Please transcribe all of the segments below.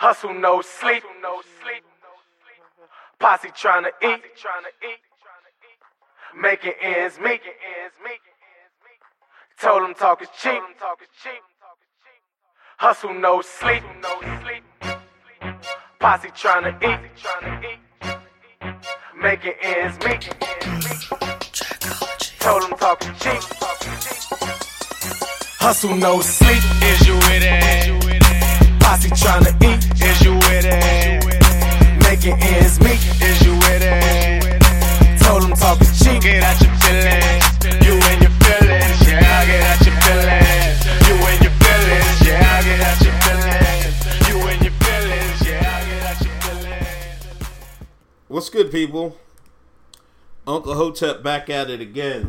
Hustle no sleep. No sleep. Posse trying to eat. Making ends meet. Told them talk is cheap. Hustle no sleep. No sleep. Posse trying to eat. Making ends meet. Told them talk is cheap. Hustle no sleep. Is you with it? Posse trying to eat. Is you with it? Making ends meet. Is you with it? Told them talk is cheap. Get out your feelings. You and your feelings. Yeah, I get out your feelings. You and your feelings. Yeah, I get out your feelings. You and your feelings. Yeah, I get out your feelings. What's good, people? Uncle Hotep back at it again.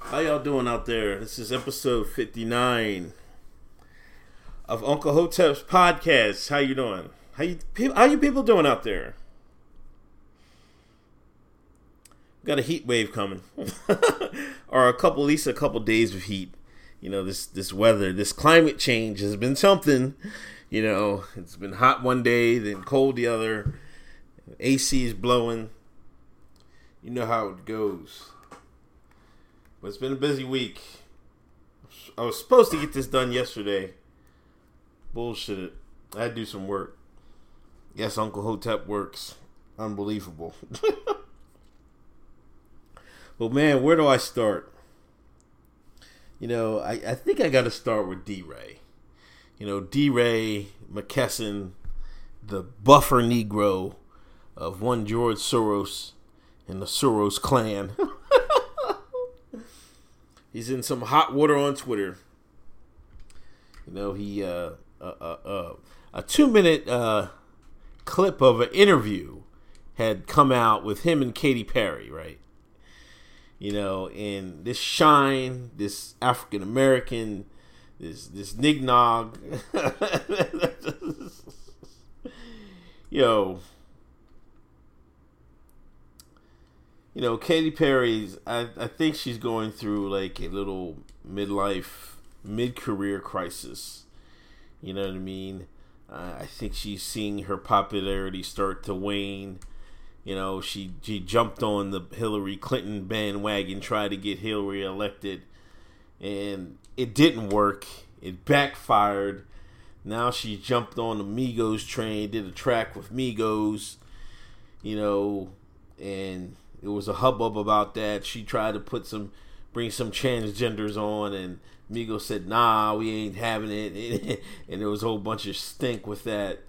How y'all doing out there? This is episode 59 of Uncle Hotep's podcast. How you doing? How you how you people doing out there? Got a heat wave coming. or a couple at least a couple days of heat. You know, this this weather, this climate change has been something. You know, it's been hot one day, then cold the other. AC is blowing. You know how it goes. But it's been a busy week. I was supposed to get this done yesterday. Bullshit. it. I do some work. Yes, Uncle Hotep works. Unbelievable. but man, where do I start? You know, I, I think I got to start with D Ray. You know, D Ray McKesson, the buffer Negro of one George Soros and the Soros clan. He's in some hot water on Twitter. You know, he uh, uh, uh, a two minute uh, clip of an interview had come out with him and Katy Perry, right? You know, and this shine, this African American, this this nignog, yo, you know, Katy Perry's. I, I think she's going through like a little midlife, mid career crisis. You know what I mean? Uh, I think she's seeing her popularity start to wane. You know, she she jumped on the Hillary Clinton bandwagon, tried to get Hillary elected, and it didn't work. It backfired. Now she jumped on the Migos train, did a track with Migos, you know, and it was a hubbub about that. She tried to put some, bring some transgenders on, and Migos said, "Nah, we ain't having it," and there was a whole bunch of stink with that.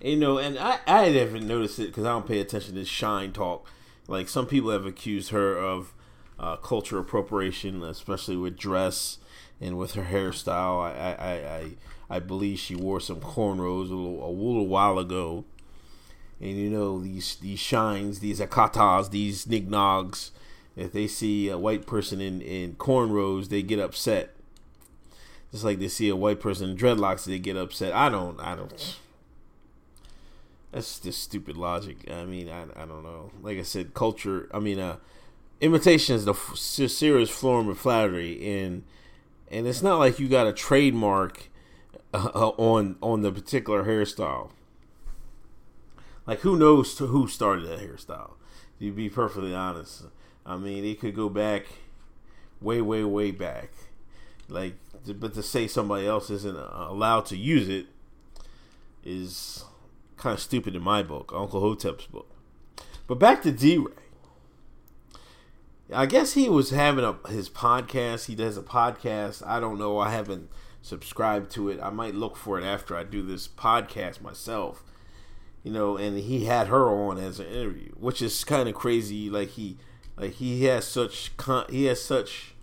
You know, and I I haven't noticed it because I don't pay attention to shine talk. Like some people have accused her of uh, culture appropriation, especially with dress and with her hairstyle. I I, I, I, I believe she wore some cornrows a little, a little while ago and you know these these shines, these akatas, these nignogs, if they see a white person in in cornrows, they get upset. Just like they see a white person in dreadlocks, they get upset. I don't, I don't. That's just stupid logic. I mean, I, I don't know. Like I said, culture. I mean, uh, imitation is the f- serious form of flattery, and and it's not like you got a trademark uh, on on the particular hairstyle. Like who knows who started that hairstyle? To be perfectly honest, I mean it could go back way, way, way back. Like, but to say somebody else isn't uh, allowed to use it is kind of stupid in my book, Uncle Hotep's book. But back to D Ray. I guess he was having a his podcast. He does a podcast. I don't know. I haven't subscribed to it. I might look for it after I do this podcast myself you know, and he had her on as an interview, which is kind of crazy. Like he, like he has such con- he has such,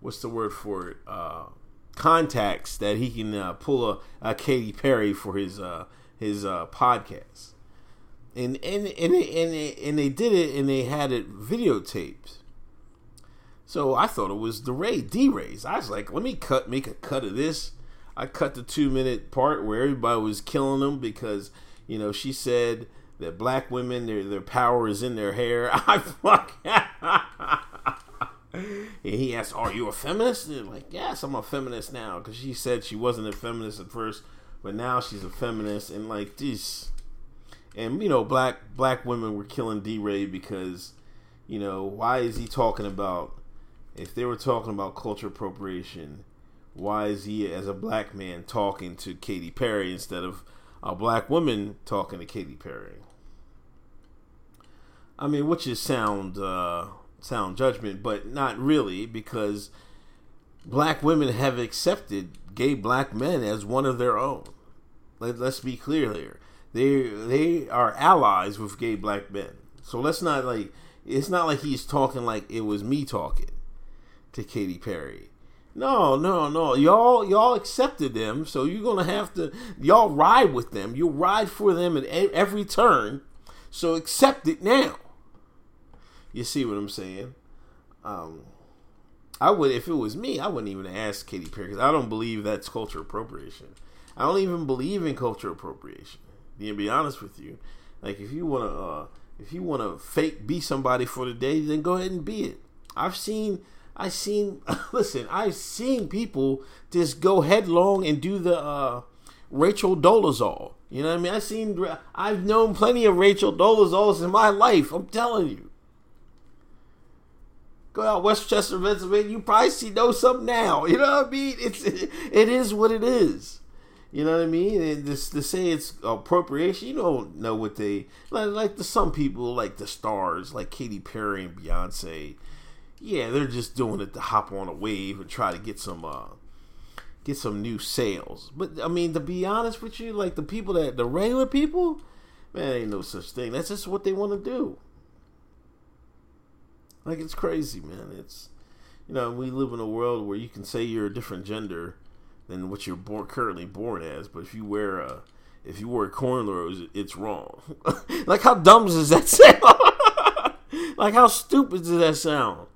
what's the word for it? Uh, contacts that he can uh, pull a, a Katy Perry for his uh, his uh, podcast, and and and they, and they, and they did it and they had it videotaped. So I thought it was the Ray D Rays. I was like, let me cut make a cut of this. I cut the two minute part where everybody was killing them because you know, she said that black women their their power is in their hair. I fuck. and he asked, "Are you a feminist?" And like, yes, I'm a feminist now because she said she wasn't a feminist at first, but now she's a feminist. And like this, and you know, black black women were killing D. Ray because, you know, why is he talking about? If they were talking about culture appropriation, why is he as a black man talking to Katy Perry instead of a black woman talking to Katy Perry? I mean, which is sound uh, sound judgment, but not really because black women have accepted gay black men as one of their own. Let, us be clear here. They they are allies with gay black men. So let's not like it's not like he's talking like it was me talking to Katy Perry. No, no, no. Y'all y'all accepted them, so you're gonna have to y'all ride with them. You ride for them at every turn. So accept it now. You see what I'm saying? Um, I would, if it was me, I wouldn't even ask Katy Perry because I don't believe that's culture appropriation. I don't even believe in culture appropriation. To be honest with you, like if you want to, uh, if you want to fake be somebody for the day, then go ahead and be it. I've seen, I've seen, listen, I've seen people just go headlong and do the uh, Rachel Dolezal. You know what I mean? I've seen, I've known plenty of Rachel Dolezals in my life. I'm telling you. Go out West Chester, Pennsylvania. You probably see know something now. You know what I mean? It's it, it is what it is. You know what I mean? And this to say it's appropriation, you don't know what they like. Like the some people, like the stars, like Katy Perry and Beyonce. Yeah, they're just doing it to hop on a wave and try to get some uh get some new sales. But I mean, to be honest with you, like the people that the regular people, man, ain't no such thing. That's just what they want to do. Like it's crazy, man. It's you know we live in a world where you can say you're a different gender than what you're born currently born as, but if you wear a if you wear cornrows, it's wrong. like how dumb does that sound? like how stupid does that sound?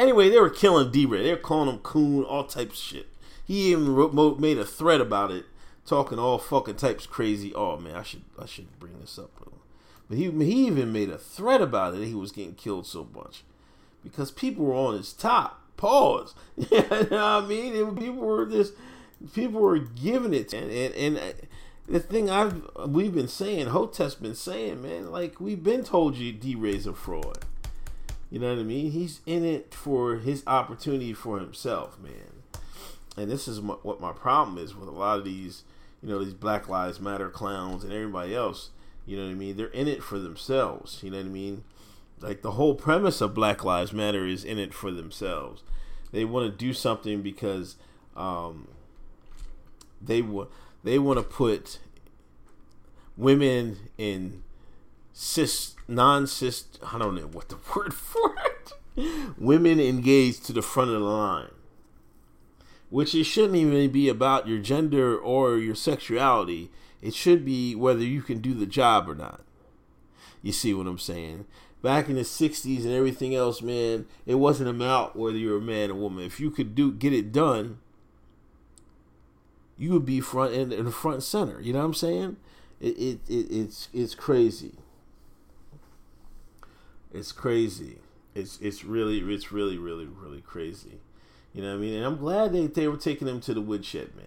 Anyway, they were killing D-Ray. They were calling him coon, all types of shit. He even wrote, made a thread about it, talking all fucking types crazy. Oh man, I should I should bring this up. But he he even made a threat about it. He was getting killed so much because people were on his top. Pause. you know what I mean? People were just people were giving it, and and, and uh, the thing I've we've been saying, Hotep's been saying, man, like we've been told you D Ray's a fraud. You know what I mean? He's in it for his opportunity for himself, man. And this is my, what my problem is with a lot of these, you know, these Black Lives Matter clowns and everybody else you know what I mean? They're in it for themselves. You know what I mean? Like the whole premise of Black Lives Matter is in it for themselves. They want to do something because um, they want they want to put women in cis non cis I don't know what the word for it. women engaged to the front of the line. Which it shouldn't even be about your gender or your sexuality. It should be whether you can do the job or not. You see what I'm saying? Back in the '60s and everything else, man, it wasn't about whether you're a man or woman. If you could do get it done, you would be front the front center. You know what I'm saying? It, it, it it's it's crazy. It's crazy. It's it's really it's really really really crazy. You know what I mean? And I'm glad they they were taking him to the woodshed, man.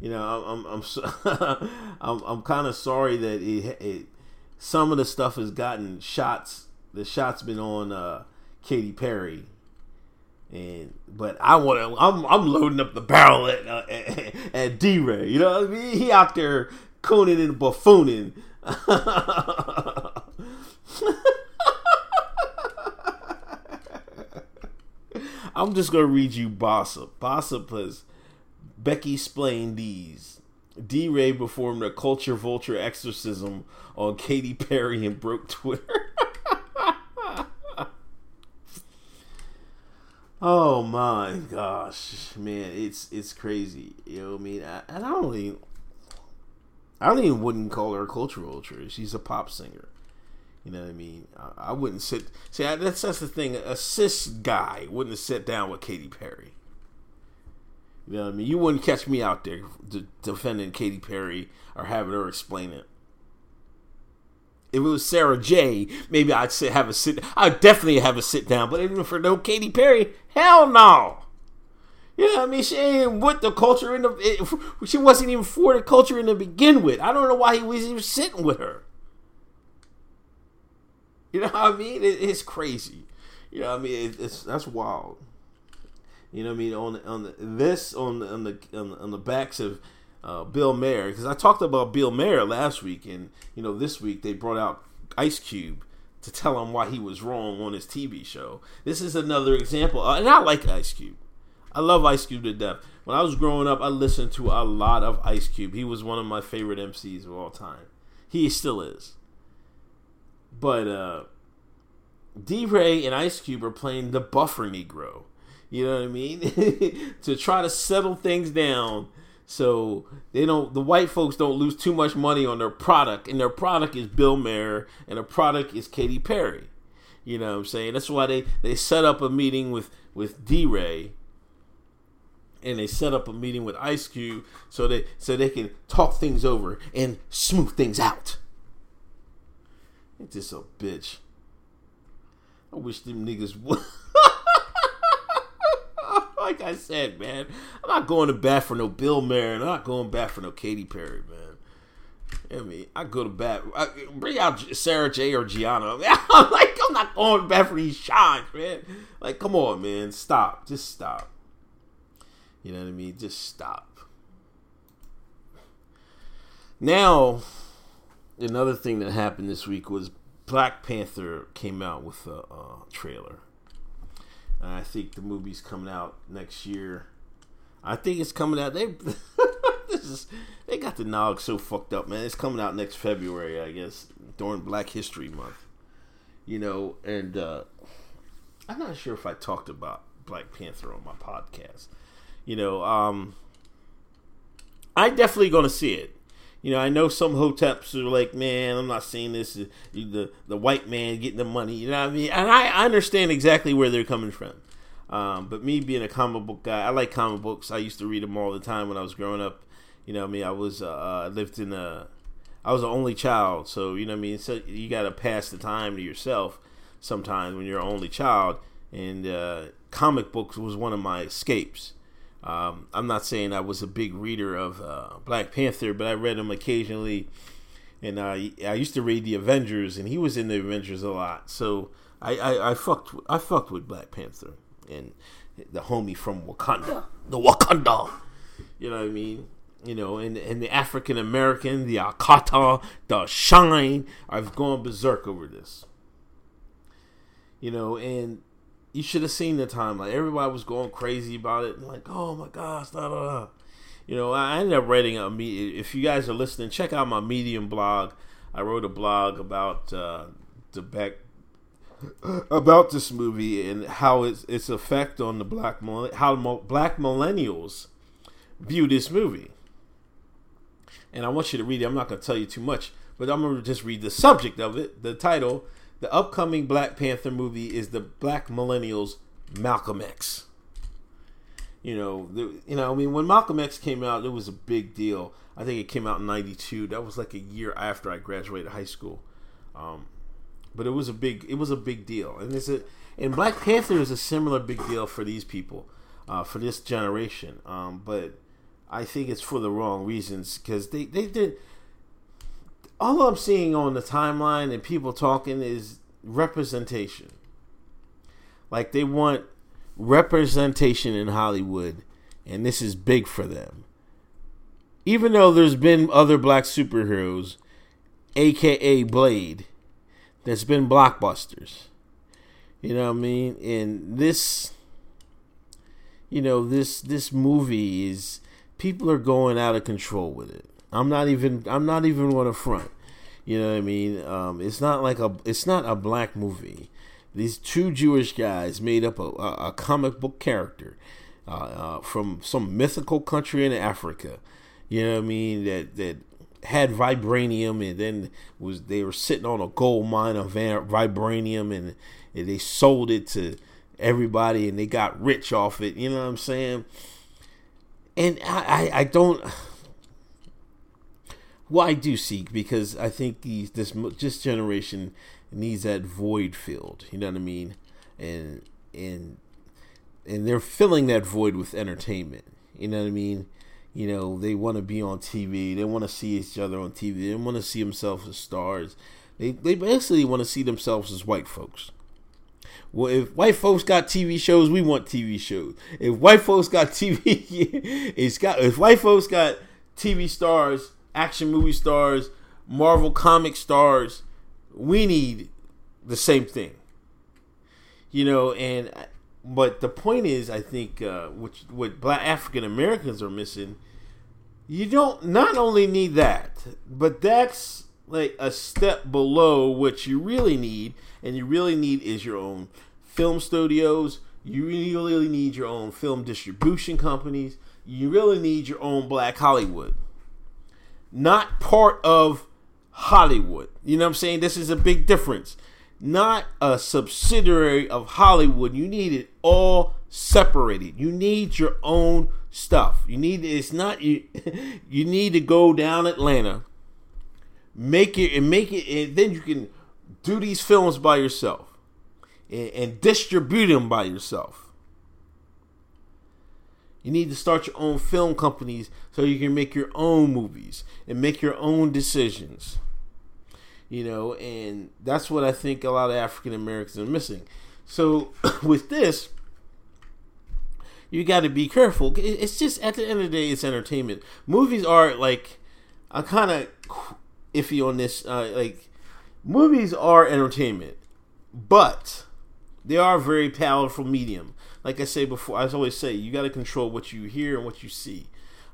You know, I'm I'm I'm I'm, I'm kind of sorry that it, it some of the stuff has gotten shots. The shots been on uh, Katy Perry, and but I want to. I'm I'm loading up the barrel at uh, at, at D Ray. You know what I mean? He out there cooning and buffooning. I'm just gonna read you Bossip. Bossip has Becky explained these. D Ray performed a culture vulture exorcism on Katy Perry and broke Twitter. oh my gosh, man, it's it's crazy. You know what I mean? I, and I don't even, I don't even wouldn't call her a culture vulture. She's a pop singer. You know what I mean? I, I wouldn't sit. See, that's that's the thing. A cis guy wouldn't sat down with Katy Perry. You know what I mean? You wouldn't catch me out there defending Katy Perry or having her explain it. If it was Sarah J, maybe I'd sit have a sit. I'd definitely have a sit down. But even for no Katy Perry, hell no. You know what I mean? She ain't with the culture in the. It, she wasn't even for the culture in the begin with. I don't know why he was even sitting with her. You know what I mean? It, it's crazy. You know what I mean? It, it's that's wild. You know what I mean? On on the, this on the on the on the, backs of uh, Bill Maher because I talked about Bill Maher last week, and you know this week they brought out Ice Cube to tell him why he was wrong on his TV show. This is another example, uh, and I like Ice Cube. I love Ice Cube to death. When I was growing up, I listened to a lot of Ice Cube. He was one of my favorite MCs of all time. He still is. But uh D Ray and Ice Cube are playing the buffer Negro. You know what I mean? to try to settle things down so they don't the white folks don't lose too much money on their product and their product is bill maher and their product is katy perry you know what i'm saying that's why they they set up a meeting with with d-ray and they set up a meeting with ice cube so they so they can talk things over and smooth things out it's just a bitch i wish them niggas would like I said, man, I'm not going to bat for no Bill Maher, I'm not going back for no Katy Perry, man. I mean, I go to bat. I, bring out Sarah J or Gianna. I'm like, I'm not going back for these shines, man. Like, come on, man, stop, just stop. You know what I mean? Just stop. Now, another thing that happened this week was Black Panther came out with a uh, trailer. And I think the movie's coming out next year. I think it's coming out. They this is they got the nog so fucked up, man. It's coming out next February, I guess, during Black History Month. You know, and uh, I'm not sure if I talked about Black Panther on my podcast. You know, um, I definitely gonna see it. You know, I know some hoteps are like, man, I'm not seeing this. The the white man getting the money. You know what I mean? And I, understand exactly where they're coming from. Um, but me being a comic book guy, I like comic books. I used to read them all the time when I was growing up. You know, I mean, I was uh, lived in a, I was the only child, so you know, I mean, so you got to pass the time to yourself sometimes when you're an only child, and uh, comic books was one of my escapes. Um, I'm not saying I was a big reader of uh, Black Panther, but I read him occasionally, and I I used to read the Avengers, and he was in the Avengers a lot. So I I, I fucked I fucked with Black Panther and the homie from Wakanda, the Wakanda. You know what I mean? You know, and and the African American, the Akata, the Shine. I've gone berserk over this. You know, and you should have seen the time. Like everybody was going crazy about it. Like, oh my gosh, da da da. You know, I ended up writing a me. If you guys are listening, check out my Medium blog. I wrote a blog about uh, the back about this movie and how its its effect on the black how black millennials view this movie. And I want you to read it. I'm not going to tell you too much, but I'm going to just read the subject of it, the title the upcoming Black Panther movie is the Black Millennials Malcolm X. You know, the, you know, I mean, when Malcolm X came out, it was a big deal. I think it came out in '92. That was like a year after I graduated high school. Um, but it was a big, it was a big deal, and it's a, and Black Panther is a similar big deal for these people, uh, for this generation. Um, but I think it's for the wrong reasons because they they did all I'm seeing on the timeline and people talking is representation. Like they want representation in Hollywood, and this is big for them. Even though there's been other black superheroes, aka Blade, that's been blockbusters. You know what I mean? And this you know, this this movie is people are going out of control with it. I'm not even I'm not even going to front. You know what I mean? Um, it's not like a it's not a black movie. These two Jewish guys made up a, a, a comic book character uh, uh, from some mythical country in Africa. You know what I mean? That that had vibranium and then was they were sitting on a gold mine of vibranium and, and they sold it to everybody and they got rich off it. You know what I'm saying? And I, I, I don't Well, I do seek because I think these this this generation needs that void filled. You know what I mean? And and and they're filling that void with entertainment. You know what I mean? You know, they want to be on TV. They want to see each other on TV. They want to see themselves as stars. They they basically want to see themselves as white folks. Well, if white folks got TV shows, we want TV shows. If white folks got TV, it's got. If white folks got TV stars, action movie stars, Marvel comic stars, we need the same thing. You know, and but the point is, I think uh, which what Black African Americans are missing. You don't not only need that, but that's like a step below what you really need, and you really need is your own film studios. You really need your own film distribution companies. You really need your own Black Hollywood, not part of Hollywood. You know what I'm saying? This is a big difference. Not a subsidiary of Hollywood. You need it all separated. You need your own stuff. You need it's not you. You need to go down Atlanta make it and make it and then you can do these films by yourself and, and, distribute them by yourself you need to start your own film companies so you can make your own movies and make your own decisions you know and that's what i think a lot of african americans are missing so with this you got to be careful it's just at the end of the day it's entertainment movies are like I'm kind of iffy on this. Uh, like, movies are entertainment, but they are a very powerful medium. Like I say before, I always say, you got to control what you hear and what you see.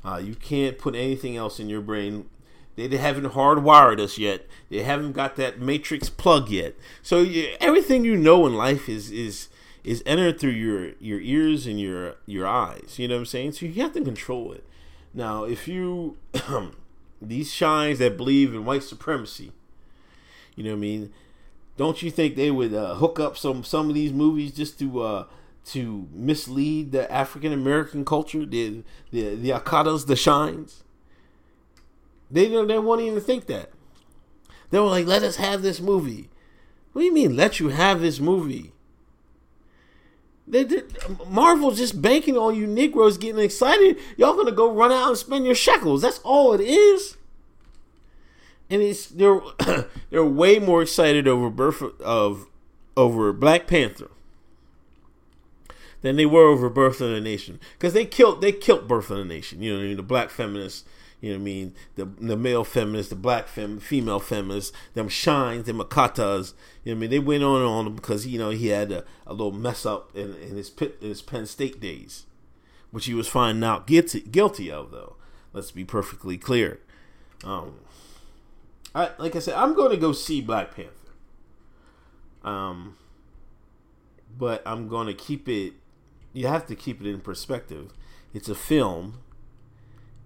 Uh, you can't put anything else in your brain. They, they haven't hardwired us yet. They haven't got that matrix plug yet. So you, everything you know in life is is is entered through your your ears and your your eyes. You know what I'm saying? So you have to control it. Now, if you these shines that believe in white supremacy. You know what I mean? Don't you think they would uh, hook up some some of these movies just to uh, to mislead the African American culture, the the the Akatas, the shines? They don't they won't even think that. They were like, "Let us have this movie." What do you mean, let you have this movie? They did, Marvel's just banking on you Negroes getting excited. Y'all gonna go run out and spend your shekels. That's all it is. And it's they're they're way more excited over birth of over Black Panther than they were over Birth of the Nation because they killed they killed Birth of the Nation. You know, I mean? the black feminists you know what I mean? The the male feminists, the black fem, female feminists, them shines, them akatas. You know what I mean? They went on and on because you know he had a, a little mess up in, in his pit, in his Penn State days, which he was finding out guilty guilty of though. Let's be perfectly clear. Um, I like I said, I'm going to go see Black Panther. Um, but I'm going to keep it. You have to keep it in perspective. It's a film,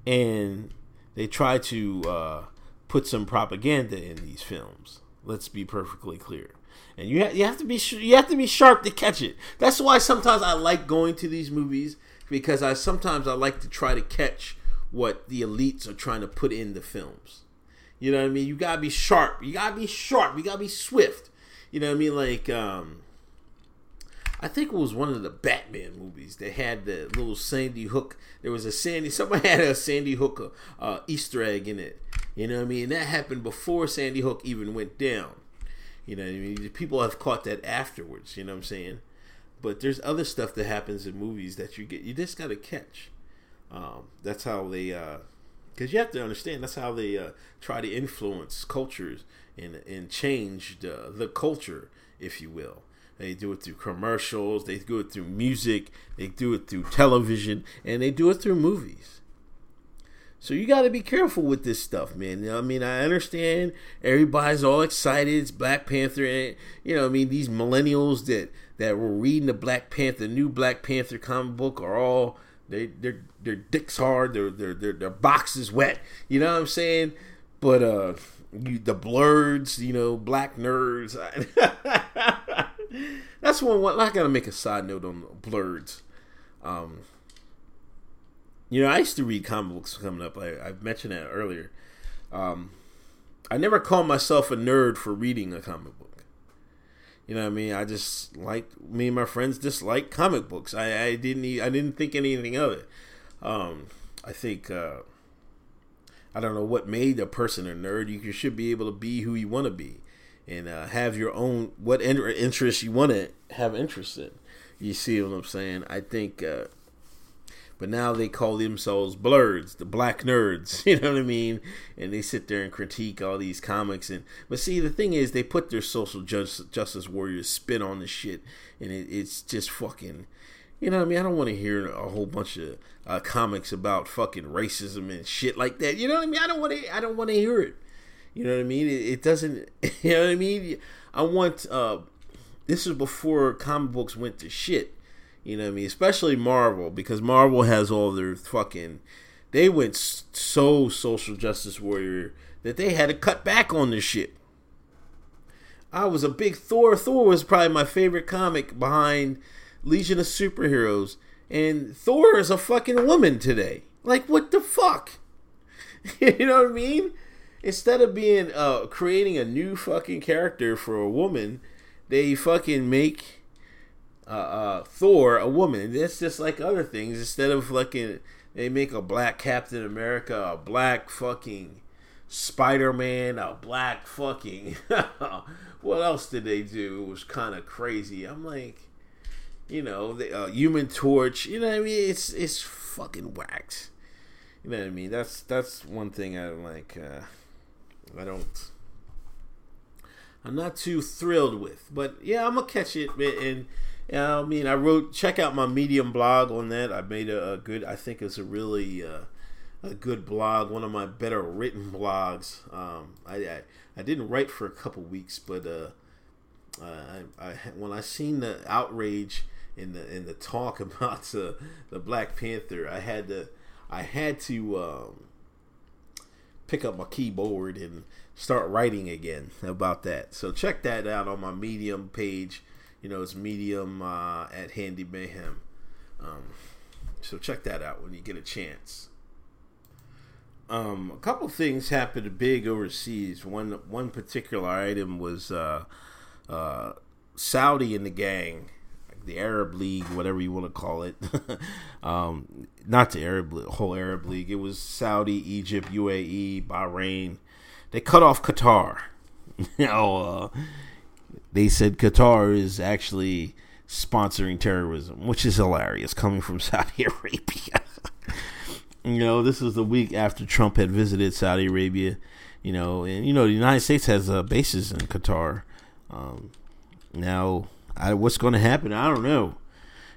and they try to uh, put some propaganda in these films. Let's be perfectly clear. And you ha- you have to be sh- you have to be sharp to catch it. That's why sometimes I like going to these movies because I sometimes I like to try to catch what the elites are trying to put in the films. You know what I mean? You gotta be sharp. You gotta be sharp. You gotta be swift. You know what I mean? Like um, I think it was one of the Batman movies. that had the little Sandy Hook. There was a Sandy. Somebody had a Sandy Hook uh, Easter egg in it. You know what I mean? That happened before Sandy Hook even went down. You know what I mean? People have caught that afterwards. You know what I'm saying? But there's other stuff that happens in movies that you get. You just got to catch. Um, that's how they. Because uh, you have to understand. That's how they uh, try to influence cultures and and change the the culture, if you will. They do it through commercials. They do it through music. They do it through television, and they do it through movies. So you got to be careful with this stuff, man. You know, I mean, I understand everybody's all excited. It's Black Panther, and you know, I mean, these millennials that that were reading the Black Panther, new Black Panther comic book, are all they their their dicks hard, their their their their boxes wet. You know what I'm saying? But uh, you, the blurs, you know, black nerds. That's one, one. I gotta make a side note on blurs. Um, you know, I used to read comic books coming up. I, I mentioned that earlier. um, I never called myself a nerd for reading a comic book. You know what I mean? I just like me and my friends just like comic books. I, I didn't I didn't think anything of it. Um, I think uh, I don't know what made a person a nerd. You should be able to be who you want to be, and uh, have your own what in- interests you want to have interest in. You see what I'm saying? I think. Uh, but now they call themselves blurs, the black nerds. You know what I mean? And they sit there and critique all these comics. And but see, the thing is, they put their social justice, justice warriors spin on the shit, and it, it's just fucking. You know what I mean? I don't want to hear a whole bunch of uh, comics about fucking racism and shit like that. You know what I mean? I don't want to. I don't want to hear it. You know what I mean? It, it, doesn't. You know what I mean? I want. uh This is before comic books went to shit. You know what I mean? Especially Marvel because Marvel has all their fucking. They went so social justice warrior that they had to cut back on this shit. I was a big Thor. Thor was probably my favorite comic behind Legion of Superheroes. And Thor is a fucking woman today. Like, what the fuck? you know what I mean? Instead of being uh creating a new fucking character for a woman, they fucking make uh, uh, Thor a woman. That's just like other things. Instead of fucking, they make a black Captain America, a black fucking Spider Man, a black fucking. what else did they do? It was kind of crazy. I'm like, you know, the uh, Human Torch. You know what I mean? It's it's fucking whacked. You know what I mean? That's that's one thing I like. Uh, I don't. I'm not too thrilled with, but yeah, I'm gonna catch it, and I mean, I wrote. Check out my Medium blog on that. I made a, a good. I think it's a really uh, a good blog. One of my better written blogs. Um, I, I, I didn't write for a couple weeks, but uh, I, I when I seen the outrage in the in the talk about the the Black Panther, I had to I had to um, pick up my keyboard and start writing again about that. So check that out on my Medium page you know, it's medium uh, at Handy Mayhem. Um, so check that out when you get a chance. Um, a couple things happened big overseas. One one particular item was uh, uh, Saudi and the gang, the Arab League, whatever you want to call it. um, not the Arab whole Arab League. It was Saudi, Egypt, UAE, Bahrain. They cut off Qatar. know, uh, they said Qatar is actually sponsoring terrorism, which is hilarious coming from Saudi Arabia. you know, this was the week after Trump had visited Saudi Arabia. You know, and you know the United States has uh, bases in Qatar. Um, now, I, what's going to happen? I don't know.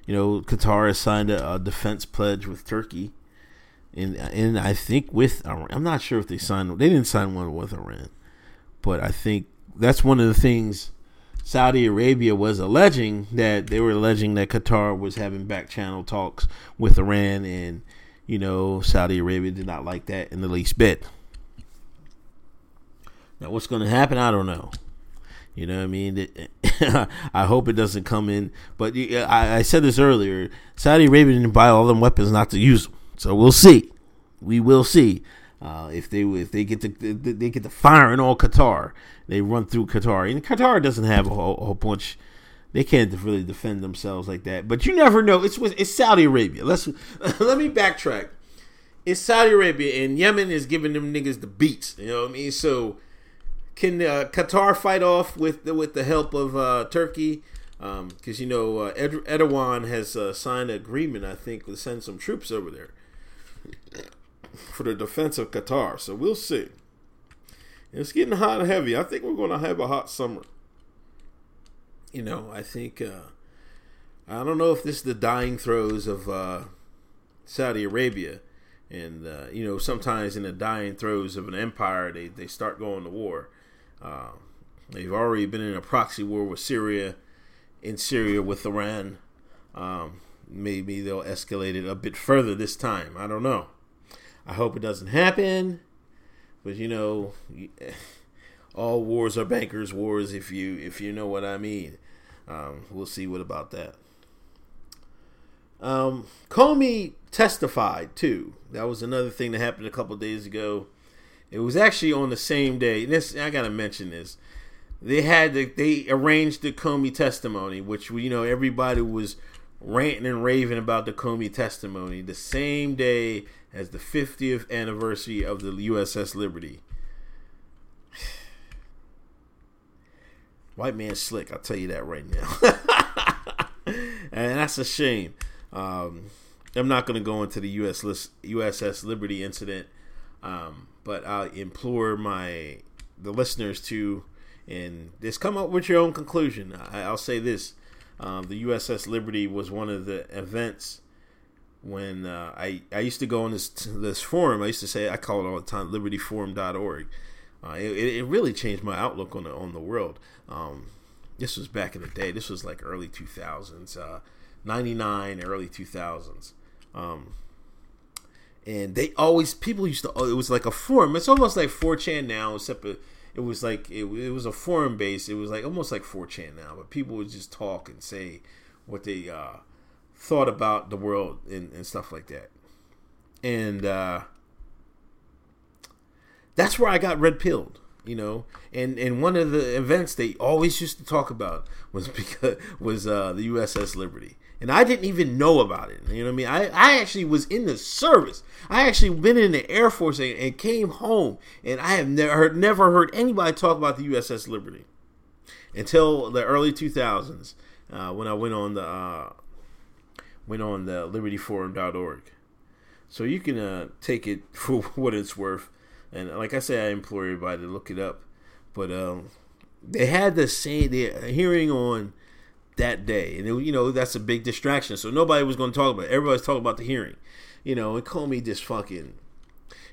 You know, Qatar has signed a, a defense pledge with Turkey, and and I think with Iran. I'm not sure if they signed. They didn't sign one with Iran, but I think that's one of the things Saudi Arabia was alleging that they were alleging that Qatar was having back channel talks with Iran, and you know Saudi Arabia did not like that in the least bit. Now, what's going to happen? I don't know. You know what I mean? I hope it doesn't come in. But I, I said this earlier. Saudi Arabia didn't buy all them weapons not to use them. So we'll see. We will see. Uh, if they if they get to they get to firing all Qatar, they run through Qatar, and Qatar doesn't have a whole, a whole bunch. They can't really defend themselves like that. But you never know. It's it's Saudi Arabia. Let's let me backtrack. It's Saudi Arabia, and Yemen is giving them niggas the beats. You know what I mean? So can uh, Qatar fight off with the, with the help of uh, Turkey? Because um, you know uh, Ed- Erdogan has uh, signed an agreement, I think, to send some troops over there for the defense of Qatar. So we'll see. It's getting hot and heavy. I think we're going to have a hot summer. You know, I think uh, I don't know if this is the dying throes of uh, Saudi Arabia, and uh, you know, sometimes in the dying throes of an empire, they they start going to war. Uh, they've already been in a proxy war with Syria, in Syria with Iran. Um, maybe they'll escalate it a bit further this time. I don't know. I hope it doesn't happen. But you know, all wars are bankers' wars. If you if you know what I mean, um, we'll see what about that. Um, Comey testified too. That was another thing that happened a couple days ago. It was actually on the same day. This I gotta mention this. They had the, they arranged the Comey testimony, which you know everybody was ranting and raving about the Comey testimony the same day as the 50th anniversary of the USS Liberty. White man slick, I'll tell you that right now. and that's a shame. Um, I'm not going to go into the US USS Liberty incident, um, but I implore my the listeners to and just come up with your own conclusion. I, will say this: um, the USS Liberty was one of the events when uh, I I used to go on this this forum. I used to say I call it all the time libertyforum.org. Uh, it, it really changed my outlook on the on the world. Um, this was back in the day. This was like early 2000s, uh, 99, early 2000s. Um, and they always people used to. It was like a forum. It's almost like 4chan now, except it, it was like it, it was a forum base. It was like almost like 4chan now, but people would just talk and say what they uh, thought about the world and, and stuff like that. And uh, that's where I got red pilled you know and and one of the events they always used to talk about was because was uh, the USS Liberty and I didn't even know about it. You know what I mean? I, I actually was in the service. I actually been in the Air Force and, and came home, and I have never heard, never heard anybody talk about the USS Liberty until the early 2000s uh, when I went on the uh, went on the LibertyForum.org. So you can uh, take it for what it's worth. And like I said, I implore everybody to look it up. But um, they had the same the hearing on that day, and it, you know that's a big distraction. So nobody was going to talk about. it. Everybody's talking about the hearing, you know. And Comey just fucking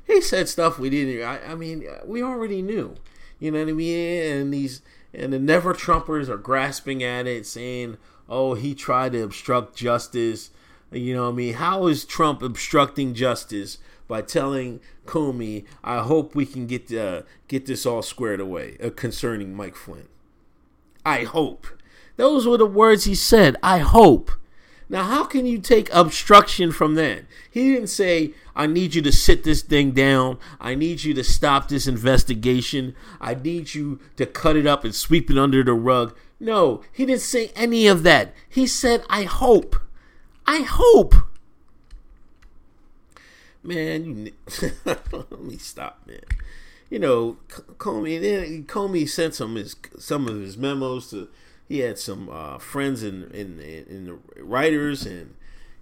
he said stuff we didn't. I, I mean, we already knew, you know what I mean. And these and the never Trumpers are grasping at it, saying, "Oh, he tried to obstruct justice." You know what I mean? How is Trump obstructing justice by telling Comey, "I hope we can get uh, get this all squared away uh, concerning Mike Flynn"? I hope. Those were the words he said. I hope. Now, how can you take obstruction from that? He didn't say, I need you to sit this thing down. I need you to stop this investigation. I need you to cut it up and sweep it under the rug. No, he didn't say any of that. He said, I hope. I hope. Man, you let me stop, man. You know, Comey. Comey sent some his some of his memos to. He had some uh, friends in, in in the writers, and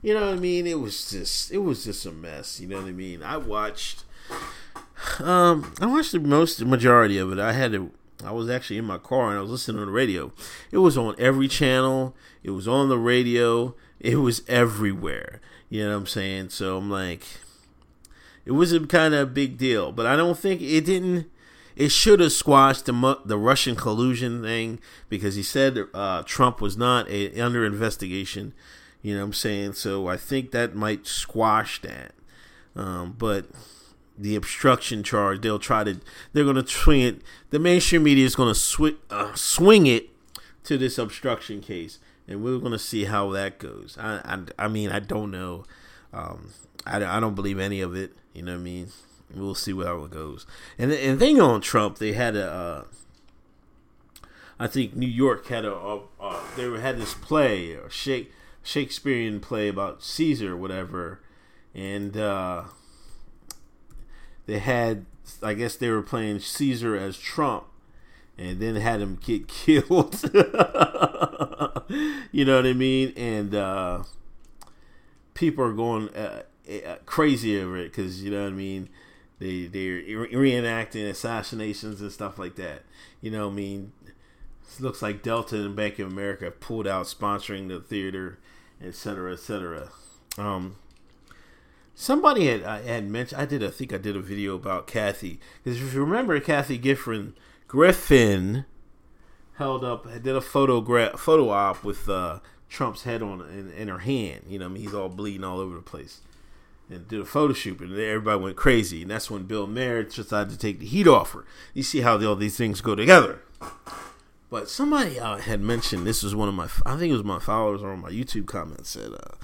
you know what I mean. It was just it was just a mess. You know what I mean. I watched. Um, I watched the most the majority of it. I had to. I was actually in my car and I was listening on the radio. It was on every channel. It was on the radio. It was everywhere. You know what I'm saying? So I'm like, it was a kind of a big deal, but I don't think it didn't. It should have squashed the the Russian collusion thing because he said uh, Trump was not a, under investigation. You know what I'm saying? So I think that might squash that. Um, but the obstruction charge, they'll try to, they're going to swing it. The mainstream media is going to sw- uh, swing it to this obstruction case, and we're going to see how that goes. I, I, I mean, I don't know. Um, I, I don't believe any of it. You know what I mean? We'll see how it goes. And and thing on Trump, they had a. Uh, I think New York had a, a, a they had this play or Shake, Shakespearean play about Caesar whatever, and uh, they had I guess they were playing Caesar as Trump, and then had him get killed. you know what I mean? And uh, people are going uh, uh, crazy over it because you know what I mean. They they're reenacting assassinations and stuff like that. You know I mean. Looks like Delta and Bank of America pulled out sponsoring the theater, etc., etc. Um, somebody had had mentioned. I did. I think I did a video about Kathy because if you remember, Kathy Gifford Griffin held up did a photograph photo op with uh, Trump's head on in, in her hand. You know, I mean, he's all bleeding all over the place and did a photo shoot, and everybody went crazy. And that's when Bill Maher decided to take the heat off her. You see how all these things go together. But somebody uh, had mentioned this was one of my, I think it was my followers or my YouTube comments said, uh,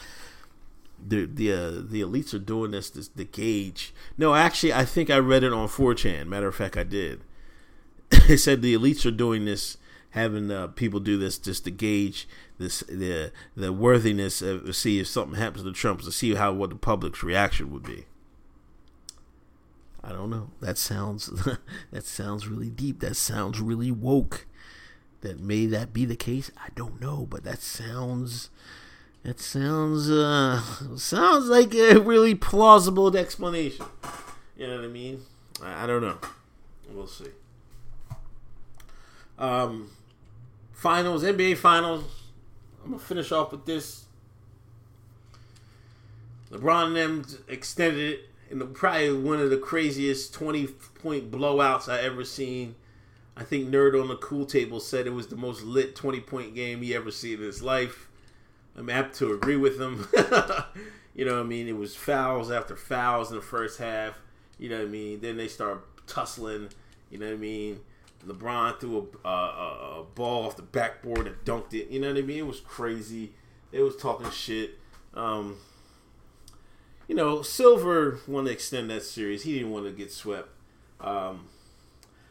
the the uh, the elites are doing this, this the gauge. No, actually, I think I read it on 4chan. Matter of fact, I did. it said the elites are doing this, having uh, people do this just to gauge this the the worthiness of see if something happens to Trump to see how what the public's reaction would be. I don't know. That sounds that sounds really deep. That sounds really woke. That may that be the case. I don't know, but that sounds that sounds uh sounds like a really plausible explanation. You know what I mean? I, I don't know. We'll see. Um, finals, NBA finals. I'm gonna finish off with this. LeBron and them extended it in probably one of the craziest 20 point blowouts I ever seen. I think Nerd on the Cool Table said it was the most lit 20 point game he ever seen in his life. I'm apt to agree with him. you know what I mean? It was fouls after fouls in the first half. You know what I mean? Then they start tussling. You know what I mean? LeBron threw a, a, a ball off the backboard and dunked it. You know what I mean? It was crazy. They was talking shit. Um, you know, Silver wanted to extend that series. He didn't want to get swept. Um,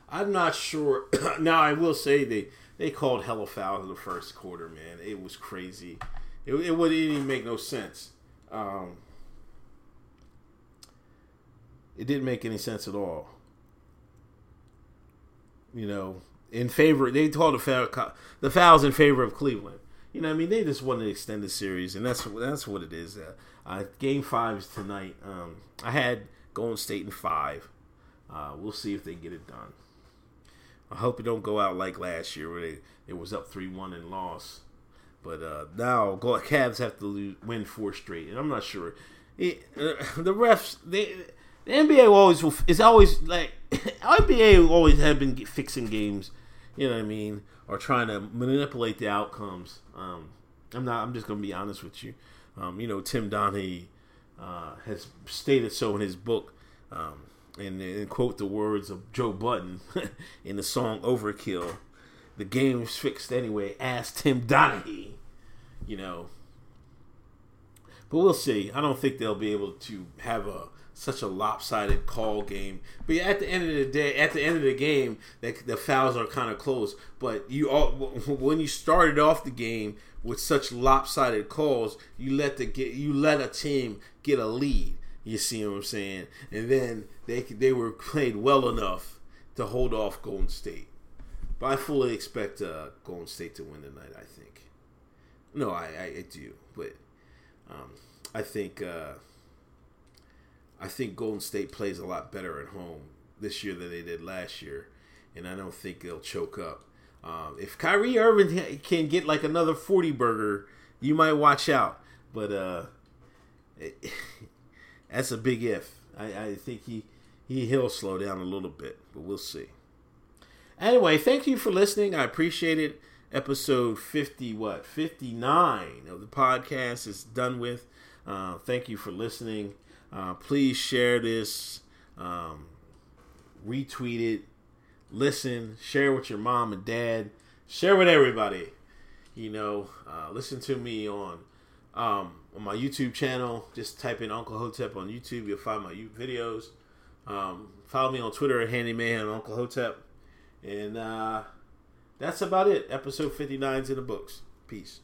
I'm not sure. now I will say they they called hella foul in the first quarter. Man, it was crazy. It, it wouldn't even make no sense. Um, it didn't make any sense at all. You know, in favor, they called the foul, the fouls in favor of Cleveland. You know, I mean, they just to extend the series, and that's that's what it is. Uh, uh, game five is tonight. Um, I had Golden State in five. Uh, we'll see if they get it done. I hope it don't go out like last year where they it was up three one and lost. But uh, now Cavs have to lose, win four straight, and I'm not sure. It, uh, the refs, they, the NBA always is always like NBA always have been fixing games. You know what I mean, or trying to manipulate the outcomes. Um, I'm not. I'm just gonna be honest with you. Um, you know, Tim Donaghy uh, has stated so in his book, um, and, and quote the words of Joe Budden in the song "Overkill." the game's fixed anyway. Ask Tim Donaghy, you know. But we'll see. I don't think they'll be able to have a such a lopsided call game. But at the end of the day, at the end of the game, the, the fouls are kind of close. But you all, when you started off the game with such lopsided calls, you let the get you let a team get a lead. You see what I'm saying? And then they they were played well enough to hold off Golden State. But I fully expect uh, Golden State to win tonight. I think. No, I, I, I do, but um, I think uh, I think Golden State plays a lot better at home this year than they did last year, and I don't think they'll choke up. Um, if Kyrie Irving can get like another forty burger, you might watch out. But uh, it, that's a big if. I, I think he he he'll slow down a little bit, but we'll see. Anyway, thank you for listening. I appreciate it. Episode 50, what? 59 of the podcast is done with. Uh, thank you for listening. Uh, please share this, um, retweet it, listen, share with your mom and dad, share with everybody. You know, uh, listen to me on um, on my YouTube channel. Just type in Uncle Hotep on YouTube. You'll find my videos. Um, follow me on Twitter at Handy Mayhem Uncle Hotep. And uh, that's about it. Episode 59 is in the books. Peace.